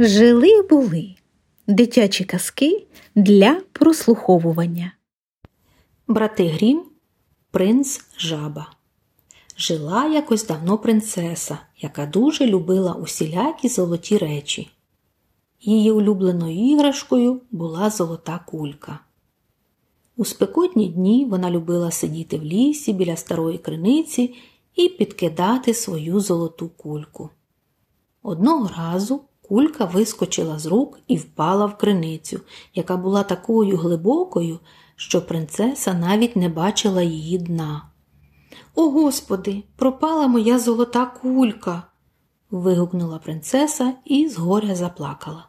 Жили були дитячі казки для прослуховування. Брати Грім, принц жаба. Жила якось давно принцеса, яка дуже любила усілякі золоті речі. Її улюбленою іграшкою була золота кулька. У спекотні дні вона любила сидіти в лісі біля старої криниці і підкидати свою золоту кульку. Одного разу кулька вискочила з рук і впала в криницю, яка була такою глибокою, що принцеса навіть не бачила її дна. О Господи, пропала моя золота кулька. вигукнула принцеса і згоря заплакала.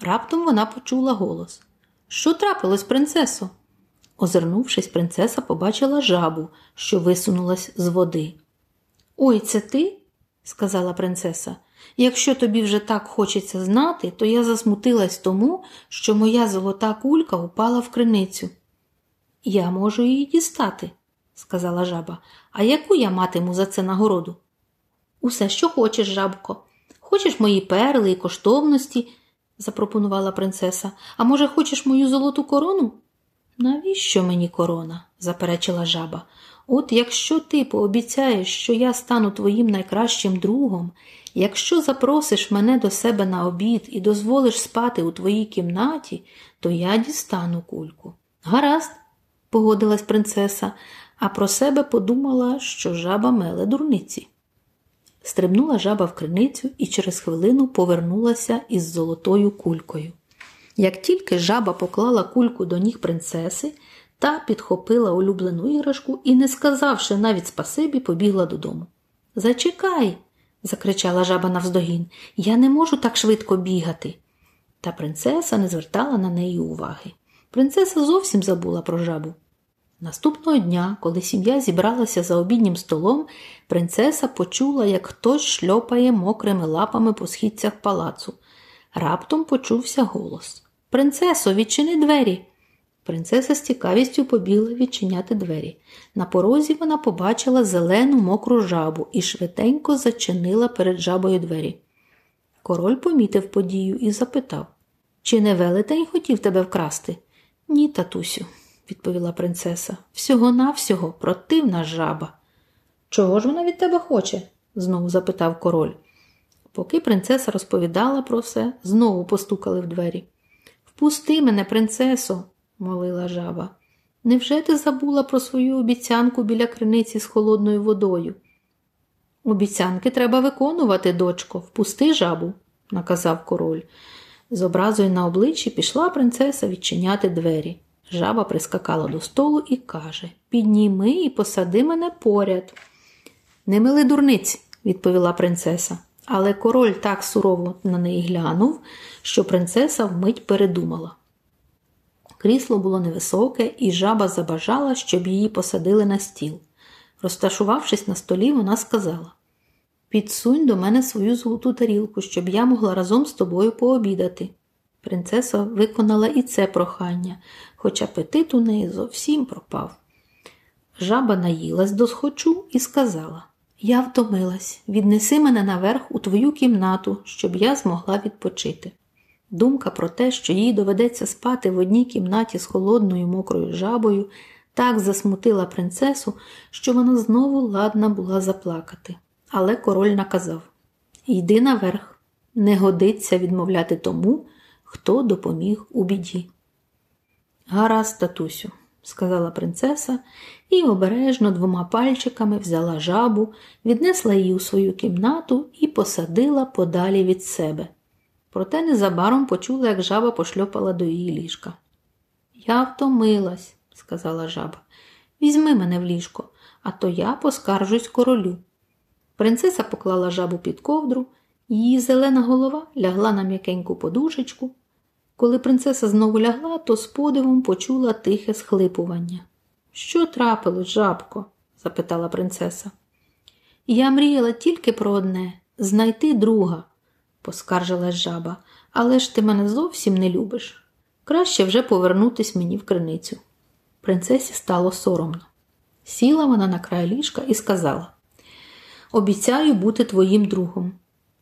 Раптом вона почула голос Що трапилось, принцесо? Озирнувшись, принцеса побачила жабу, що висунулась з води. Ой, це ти? сказала принцеса. Якщо тобі вже так хочеться знати, то я засмутилась тому, що моя золота кулька упала в криницю. Я можу її дістати, сказала жаба. А яку я матиму за це нагороду? Усе, що хочеш, жабко. Хочеш мої перли і коштовності, запропонувала принцеса. А може, хочеш мою золоту корону? Навіщо мені корона? заперечила жаба. От якщо ти пообіцяєш, що я стану твоїм найкращим другом, якщо запросиш мене до себе на обід і дозволиш спати у твоїй кімнаті, то я дістану кульку. Гаразд, погодилась принцеса, а про себе подумала, що жаба меле дурниці. Стрибнула жаба в криницю і через хвилину повернулася із золотою кулькою. Як тільки жаба поклала кульку до ніг принцеси, та підхопила улюблену іграшку і, не сказавши навіть спасибі, побігла додому. Зачекай, закричала жаба навздогін, я не можу так швидко бігати. Та принцеса не звертала на неї уваги. Принцеса зовсім забула про жабу. Наступного дня, коли сім'я зібралася за обіднім столом, принцеса почула, як хтось шльопає мокрими лапами по східцях палацу. Раптом почувся голос Принцесо, відчини двері. Принцеса з цікавістю побігла відчиняти двері. На порозі вона побачила зелену мокру жабу і швиденько зачинила перед жабою двері. Король помітив подію і запитав Чи не велетень хотів тебе вкрасти? Ні, татусю, відповіла принцеса. Всього навсього противна жаба. Чого ж вона від тебе хоче? знову запитав король. Поки принцеса розповідала про все, знову постукали в двері. Впусти мене, принцесо, молила жаба. Невже ти забула про свою обіцянку біля криниці з холодною водою? Обіцянки треба виконувати, дочко, впусти жабу, наказав король. З образою на обличчі пішла принцеса відчиняти двері. Жаба прискакала до столу і каже Підніми і посади мене поряд. Не мили дурниць, відповіла принцеса. Але король так сурово на неї глянув, що принцеса вмить передумала. Крісло було невисоке, і жаба забажала, щоб її посадили на стіл. Розташувавшись на столі, вона сказала Підсунь до мене свою золоту тарілку, щоб я могла разом з тобою пообідати. Принцеса виконала і це прохання, хоч апетит у неї зовсім пропав. Жаба наїлась до схочу і сказала Я втомилась, віднеси мене наверх у твою кімнату, щоб я змогла відпочити. Думка про те, що їй доведеться спати в одній кімнаті з холодною мокрою жабою, так засмутила принцесу, що вона знову ладна була заплакати. Але король наказав Йди наверх, не годиться відмовляти тому, хто допоміг у біді. Гаразд, татусю, сказала принцеса і обережно двома пальчиками взяла жабу, віднесла її у свою кімнату і посадила подалі від себе. Проте незабаром почула, як жаба пошльопала до її ліжка. Я втомилась, сказала жаба. Візьми мене в ліжко, а то я поскаржусь королю. Принцеса поклала жабу під ковдру, її зелена голова лягла на м'якеньку подушечку. Коли принцеса знову лягла, то з подивом почула тихе схлипування. Що трапилось, жабко? запитала принцеса. Я мріяла тільки про одне знайти друга поскаржилась жаба, але ж ти мене зовсім не любиш. Краще вже повернутись мені в криницю. Принцесі стало соромно. Сіла вона на край ліжка і сказала Обіцяю бути твоїм другом.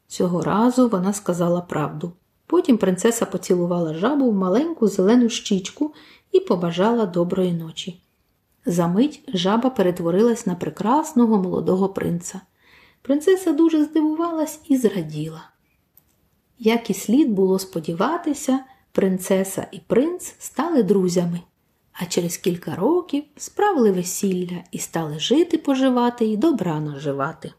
Цього разу вона сказала правду. Потім принцеса поцілувала жабу в маленьку зелену щічку і побажала доброї ночі. Замить жаба перетворилась на прекрасного молодого принца. Принцеса дуже здивувалась і зраділа. Як і слід було сподіватися, принцеса і принц стали друзями, а через кілька років справили весілля і стали жити, поживати і добра наживати.